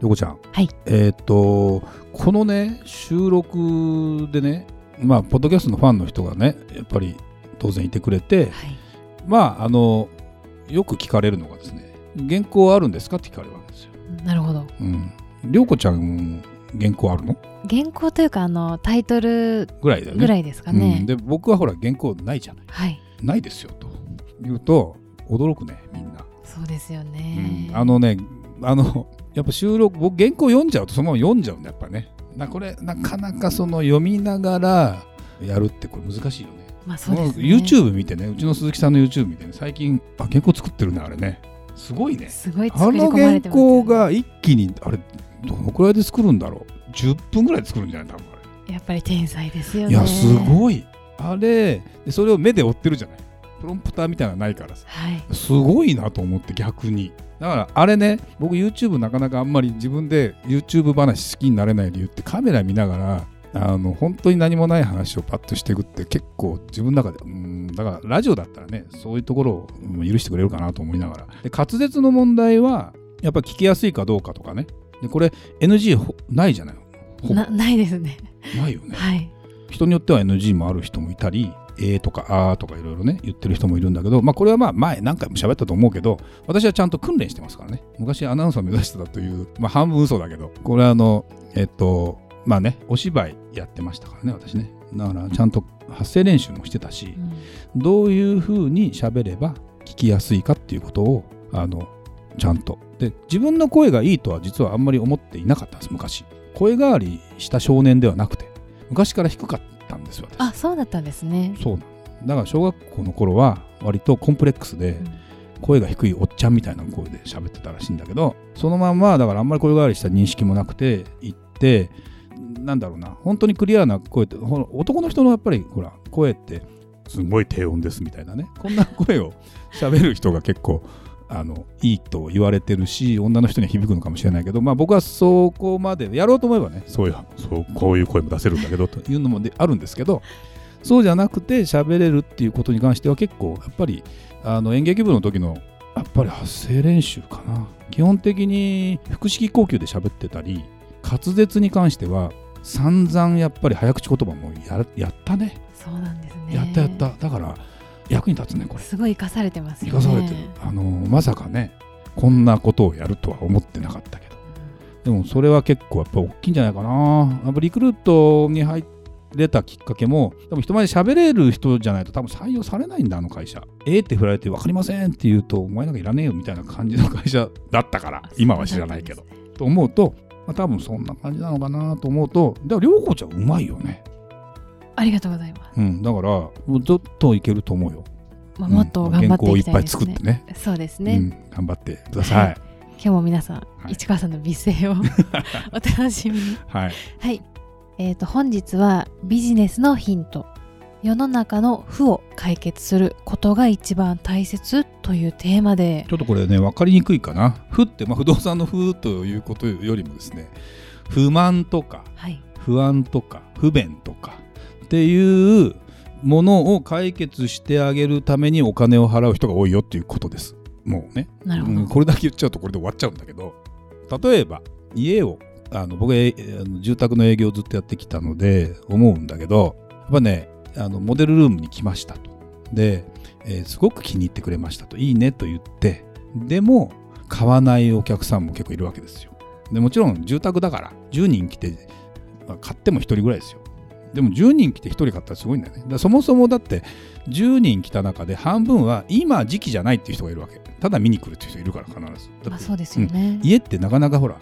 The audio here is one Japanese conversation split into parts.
りょこちゃん。はい。えーっとこのね収録でねまあポッドキャストのファンの人がねやっぱり当然いてくれてはい。まああのよく聞かれるのがですね原稿あるんですかって聞かれるわけですよ。なるほど。うん。りょうこちゃん原稿あるの？原稿というかあのタイトルぐらいだよね。ぐらいですかね、うん、で僕はほら原稿ないじゃない。はい。ないですよと。言うと驚くねみんな、そうですよね、うん。あのねあのやっぱ収録僕原稿読んじゃうとそのまま読んじゃうんだやっぱね。なこれなかなかその読みながらやるってこれ難しいよね。まあそうですね。YouTube 見てね。うちの鈴木さんの YouTube 見てね。最近あ原稿作ってるねあれね。すごいね。すごいあ作り込まの原れてますよね。稿が一気にあれどのくらいで作るんだろう。10分ぐらいで作るんじゃない多分あやっぱり天才ですよね。れいやすごい。あれでそれを目で追ってるじゃないプロンプターみたいなのないからさ。はい。すごいなと思って逆に。だからあれね僕 YouTube なかなかあんまり自分で YouTube 話好きになれない理由ってカメラ見ながらあの本当に何もない話をパッとしていくって結構自分の中でうんだからラジオだったらねそういうところをうん許してくれるかなと思いながら。で滑舌の問題はやっぱ聞きやすいかどうかとかね。でこれ NG ほないじゃないなないですね。ないよね。はい。人によっては NG もある人もいたり、えーとかあーとかいろいろね、言ってる人もいるんだけど、まあこれはまあ前何回も喋ったと思うけど、私はちゃんと訓練してますからね。昔アナウンサー目指してたという、まあ半分嘘だけど、これはあの、えっと、まあね、お芝居やってましたからね、私ね。だからちゃんと発声練習もしてたしう、んどういうふうに喋れば聞きやすいかっていうことを、あの、ちゃんと。で、自分の声がいいとは実はあんまり思っていなかったんです、昔。声変わりした少年ではなくて、昔から低かったんですよ、私。あそうだったんですね。そう。だから小学校の頃は割とコンプレックスでうん。声が低いおっちゃんみたいな声で喋ってたらしいんだけどそのまんまだからあんまり声変わりした認識もなくて行ってなんだろうな本当にクリアな声って男の人のやっぱりほら声ってすごい低音ですみたいなね。こんな声を喋る人が結構あのいいと言われてるし女の人には響くのかもしれないけど、まあ、僕はそこまでやろうと思えばねそういうそうこういう声も出せるんだけどと。いうのもであるんですけどそうじゃなくて喋れるっていうことに関しては結構やっぱりあの演劇部の時のやっぱり発声練習かな。基本的に腹式呼吸で喋ってたり滑舌に関しては散々やっぱり早口言葉もややったね。そうなんですね。やったやった。だから役に立つねこれ。すごい生かされてますよね。生かされてる、あのまさかねこんなことをやるとは思ってなかったけど。でもそれは結構やっぱ大きいんじゃないかな。やっぱリクルートに入れたきっかけも多分人前で喋れる人じゃないと多分採用されないんだあの会社。えーって振られて分かりませんって言うとお前なんかいらねえよみたいな感じの会社だったから今は知らないけど。と思うと、まあ、多分そんな感じなのかなと思うとだから涼子ちゃんうまいよねありがとうございます、うんだからもうずっといけると思うよ。まあ、もっと頑張っていきたいですね、原稿をいっぱい作ってね。そうですね、うん、頑張ってください。今日も皆さん、はい。市川さんの美声を お楽しみに。はい。はい。えー、と本日はビジネスのヒント。世の中の負を解決することが一番大切というテーマで。ちょっとこれね、分かりにくいかな。負って、まあ、不動産の負ということよりもですね、不満とか、はい。不安とか、不便とかっていうものを解決してあげるためにお金を払う人が多いよっていうことです。もうね。なるほど、うんこれだけ言っちゃうとこれで終わっちゃうんだけど、例えば、家を、あの僕はえあの住宅の営業をずっとやってきたので思うんだけど、やっぱね、あのモデルルームに来ましたと。で、えーすごく気に入ってくれましたと。いいねと言って、でも買わないお客さんも結構いるわけですよ。でもちろん住宅だから10人来て、まあ買っても1人ぐらいですよ。でも10人来て1人買ったらすごいんだよね。だそもそもだって10人来た中で半分は今時期じゃないっていう人がいるわけ。ただ見に来るっていう人いるから必ず。まあそうですよね、家ってなかなかほら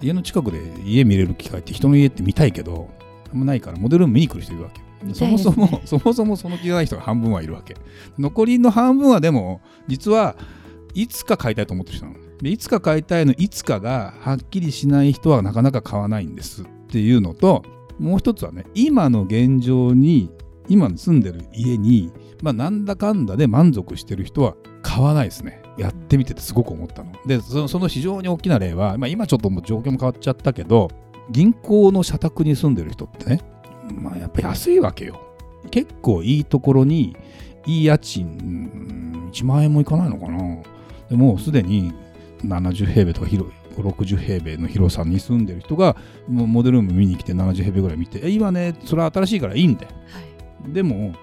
家の近くで家見れる機会って人の家って見たいけどあんまないからモデル見に来る人いるわけ見そもそも、そもそもその気がない人が半分はいるわけ残りの半分はでも実はいつか買いたいと思ってる人なのでいつか買いたいのいつかがはっきりしない人はなかなか買わないんですっていうのともう一つはね今の現状に今住んでる家に、まあ、なんだかんだで満足してる人は買わないですね。やってみててすごく思ったの。でそのその非常に大きな例は、まあ、今ちょっともう状況も変わっちゃったけど銀行の社宅に住んでる人ってね、まあ、やっぱ安いわけよ。結構いいところにいい家賃1万円もいかないのかな。でもすでに70平米とか広い60平米の広さに住んでる人がモデルーム見に来て70平米ぐらい見て「え今ねそれは新しいからいいんだよ」はい、でも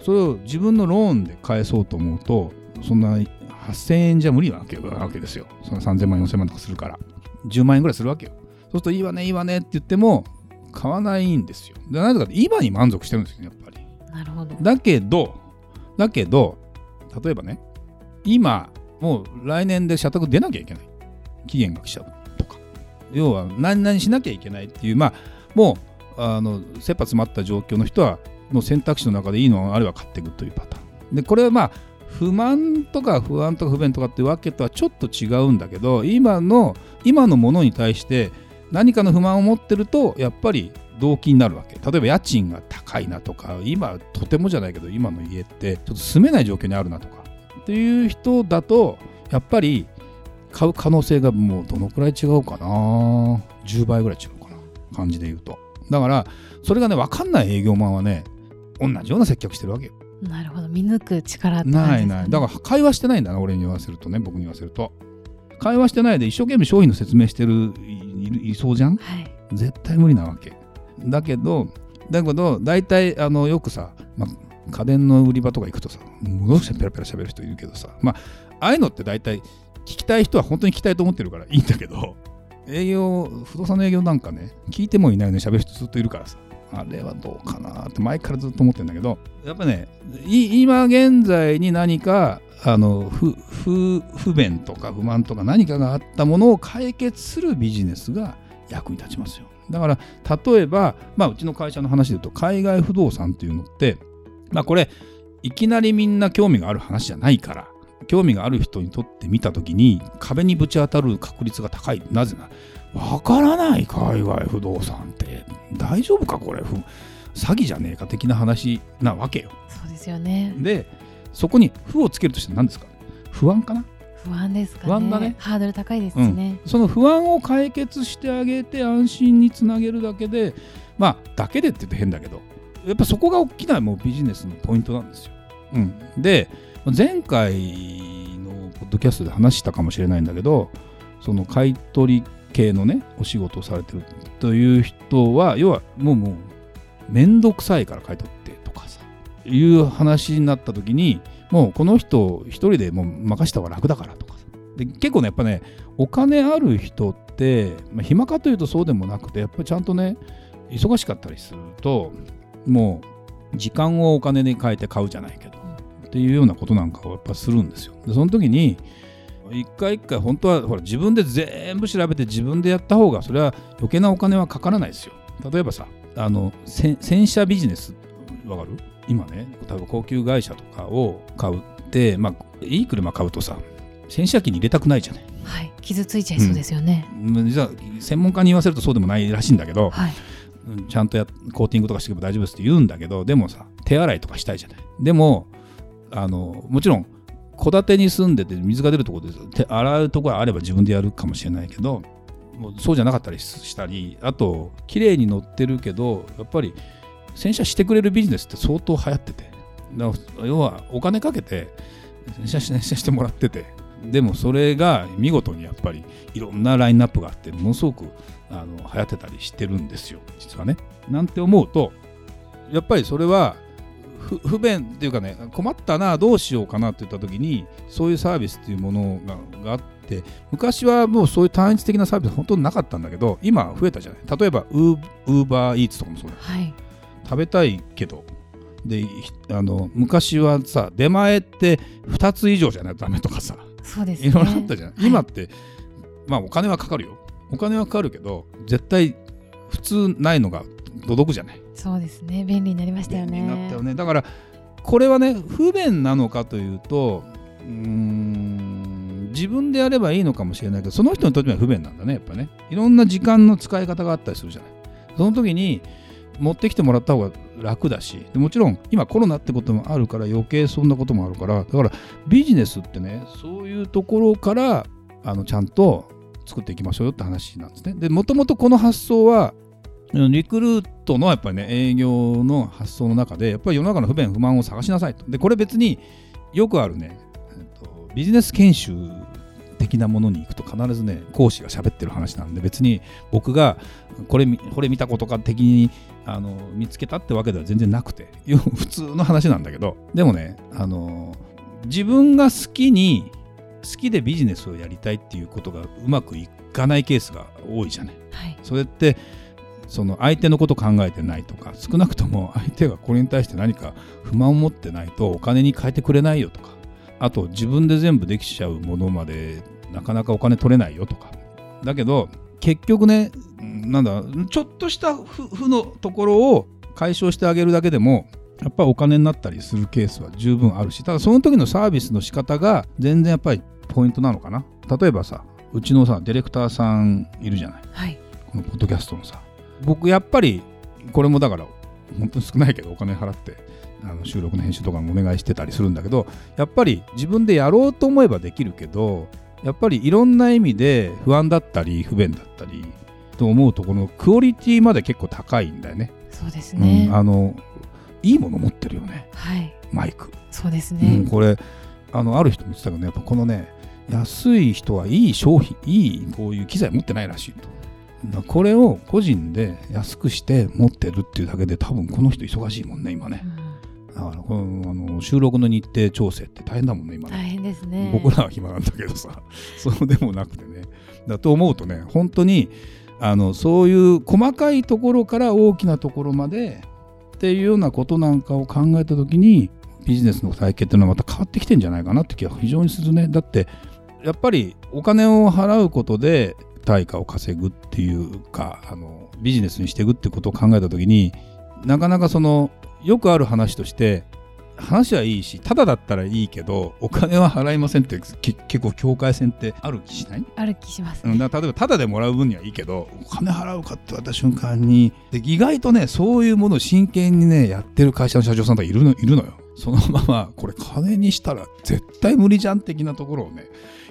それを自分のローンで返そうと思うとそんな8000円じゃ無理なわけわけですよ。その3000万4000万とかするから。10万円ぐらいするわけよ。そうするといいわねいいわねって言っても買わないんですよ。でなぜかって今に満足してるんですよやっぱり。なるほど。だけどだけど例えばね今もう来年で社宅出なきゃいけない期限が来ちゃうとか。要は何々しなきゃいけないっていうまあもうあの切羽詰まった状況の人はの選択肢の中でいいのがあれば買っていくというパターン。でこれはまあ不満とか不安とか不便とかっていうわけとはちょっと違うんだけど今の今のものに対して何かの不満を持ってるとやっぱり動機になるわけ。例えば家賃が高いなとか今とてもじゃないけど今の家ってちょっと住めない状況にあるなとか。っていう人だとやっぱり買う可能性がもうどのくらい違うかな？10倍ぐらい違うかな。感じで言うと。だからそれがね分かんない営業マンはね同じような接客してるわけよ。なるほど。見抜く力ってね、ないない。だから会話してないんだな俺に言わせるとね僕に言わせると。会話してないで一生懸命商品の説明してるいいそうじゃん、はい、絶対無理なわけ。だけどだけど大体あのよくさ、まあ、家電の売り場とか行くとさものすごいペラペラ喋る人いるけどさまあああいうのって大体聞きたい人は本当に聞きたいと思ってるからいいんだけど営業不動産の営業なんかね聞いてもいないのに喋る人ずっといるからさ。あれはどうかなって前からずっと思ってるんだけどやっぱね今現在に何かあの不不便とか不満とか何かがあったものを解決するビジネスが役に立ちますよ。だから例えば、まあ、うちの会社の話で言うと海外不動産っていうのってまあこれいきなりみんな興味がある話じゃないから興味がある人にとって見た時に壁にぶち当たる確率が高い。なぜなわからない海外不動産って大丈夫かこれ？詐欺じゃねえか的な話なわけよ。そうですよね。でそこに「負」をつけるとして何ですか？不安かな？不安ですかね。不安だね。ハードル高いですね、うん、その不安を解決してあげて安心につなげるだけでまあだけでって言って変だけどやっぱそこが大きなもうビジネスのポイントなんですよ、うん、で前回のポッドキャストで話したかもしれないんだけどその買い取り系のねお仕事をされてるという人は要はもうもう面倒くさいから買い取ってとかさいう話になった時にもうこの人一人でもう任した方が楽だからとかさ。で結構ねやっぱねお金ある人って、まあ、暇かというとそうでもなくてやっぱりちゃんとね忙しかったりするともう時間をお金に変えて買うじゃないけど、っていうようなことなんかをやっぱするんですよ。でその時に一回一回本当はほら自分で全部調べて自分でやった方がそれは余計なお金はかからないですよ。例えばさあの洗車ビジネスわかる？今ね例えば高級会社とかを買うってまあいい車買うとさ洗車機に入れたくないじゃない。はい。傷ついちゃいそうですよね、うん、実は専門家に言わせるとそうでもないらしいんだけど、はい、ちゃんとやコーティングとかしておけば大丈夫ですって言うんだけどでもさ手洗いとかしたいじゃない。でもあのもちろん戸建てに住んでて水が出るところで洗うところあれば自分でやるかもしれないけどもうそうじゃなかったりしたりあと綺麗に乗ってるけどやっぱり洗車してくれるビジネスって相当流行ってて。要はお金かけて洗車洗車してもらってて。でもそれが見事にやっぱりいろんなラインナップがあってものすごくあの流行ってたりしてるんですよ実はね。なんて思うとやっぱりそれは不便っていうかね困ったなどうしようかなって言った時にそういうサービスっていうものががあって昔はもうそういう単一的なサービス本当になかったんだけど今増えたじゃない。例えばウーバーイーツとかもそうだ、はい、食べたいけど。であの昔はさ出前って2つ以上じゃない？とダメとかさ。そうです、ね、いろいろあったじゃない、はい、今ってまあお金はかかるよ。お金はかかるけど絶対普通ないのが届くじゃない。そうですね。便利になりましたよね。なったよね。だからこれはね不便なのかというとうん自分でやればいいのかもしれないけどその人にとっては不便なんだねやっぱね。いろんな時間の使い方があったりするじゃない。その時に持ってきてもらった方が楽だしもちろん今コロナってこともあるから余計そんなこともあるからだからビジネスってねそういうところからあのちゃんと作っていきましょうよって話なんですね。でもともとこの発想はリクルートのやっぱりね営業の発想の中でやっぱり世の中の不便不満を探しなさいと。でこれ別によくあるねビジネス研修的なものに行くと必ずね講師が喋ってる話なんで別に僕がこれこれ見たことか的にあの見つけたってわけでは全然なくて普通の話なんだけど。でもねあの自分が好きに好きでビジネスをやりたいっていうことがうまくいかないケースが多いじゃない。はい、それってその相手のこと考えてないとか少なくとも相手がこれに対して何か不満を持ってないとお金に変えてくれないよとかあと自分で全部できちゃうものまでなかなかお金取れないよとか。だけど結局ねなんだちょっとした負のところを解消してあげるだけでもやっぱりお金になったりするケースは十分あるしただその時のサービスの仕方が全然やっぱりポイントなのかな。例えばさうちのさディレクターさんいるじゃない、はい、このポッドキャストのさ僕やっぱりこれもだから本当に少ないけどお金払ってあの収録の編集とかもお願いしてたりするんだけどやっぱり自分でやろうと思えばできるけどやっぱりいろんな意味で不安だったり不便だったりと思うとこのクオリティまで結構高いんだよね。そうですね、うん、あのいいもの持ってるよね、はい、マイク。そうですね、うん、これあのある人も言ってたけど、ね、やっぱこのね安い人はいい商品いいこういう機材持ってないらしいと。これを個人で安くして持ってるっていうだけで多分この人忙しいもんね今ね。だからこのあの収録の日程調整って大変だもんね今ね。大変ですね。僕らは暇なんだけどさ そうでもなくてね。だと思うとね本当にあのそういう細かいところから大きなところまでっていうようなことなんかを考えた時にビジネスの体系っていうのはまた変わってきてんじゃないかなって気は非常にするね。だってやっぱりお金を払うことで対価を稼ぐっていうかあのビジネスにしていくってことを考えた時になかなかそのよくある話として話はいいしただだったらいいけどお金は払いませんって結構境界線ってある気しない？ある気します、ね、だ例えばただでもらう分にはいいけどお金払うかって言われた瞬間にで意外とねそういうものを真剣にねやってる会社の社長さんとかいるのいるのよ。そのままこれ金にしたら絶対無理じゃん的なところをね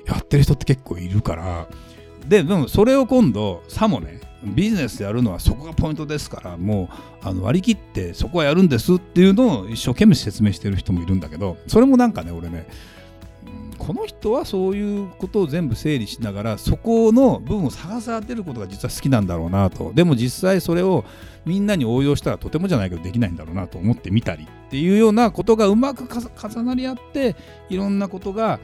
やってる人って結構いるからででもそれを今度さもねビジネスやるのはそこがポイントですからもうあの割り切ってそこはやるんですっていうのを一生懸命説明してる人もいるんだけどそれもなんかね俺ねこの人はそういうことを全部整理しながらそこの部分を探さ当てることが実は好きなんだろうなと。でも実際それをみんなに応用したらとてもじゃないけどできないんだろうなと思ってみたりっていうようなことがうまく重なり合っていろんなことが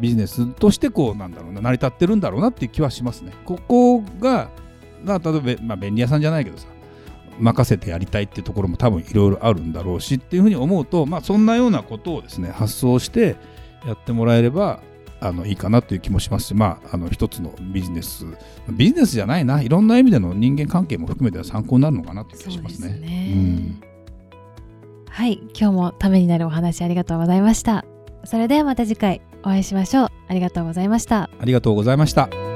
ビジネスとしてこうなんだろうな成り立ってるんだろうなっていう気はしますね。ここが例えば、まあ、便利屋さんじゃないけどさ任せてやりたいっていうところも多分いろいろあるんだろうしっていうふうに思うと、まあ、そんなようなことをですね発想してやってもらえればあのいいかなという気もしますし、まあ、あの一つのビジネスビジネスじゃないないろんな意味での人間関係も含めて参考になるのかなという気がしますね。すねうん、はい今日もためになるお話ありがとうございました。それではまた次回お会いしましょう。ありがとうございました。ありがとうございました。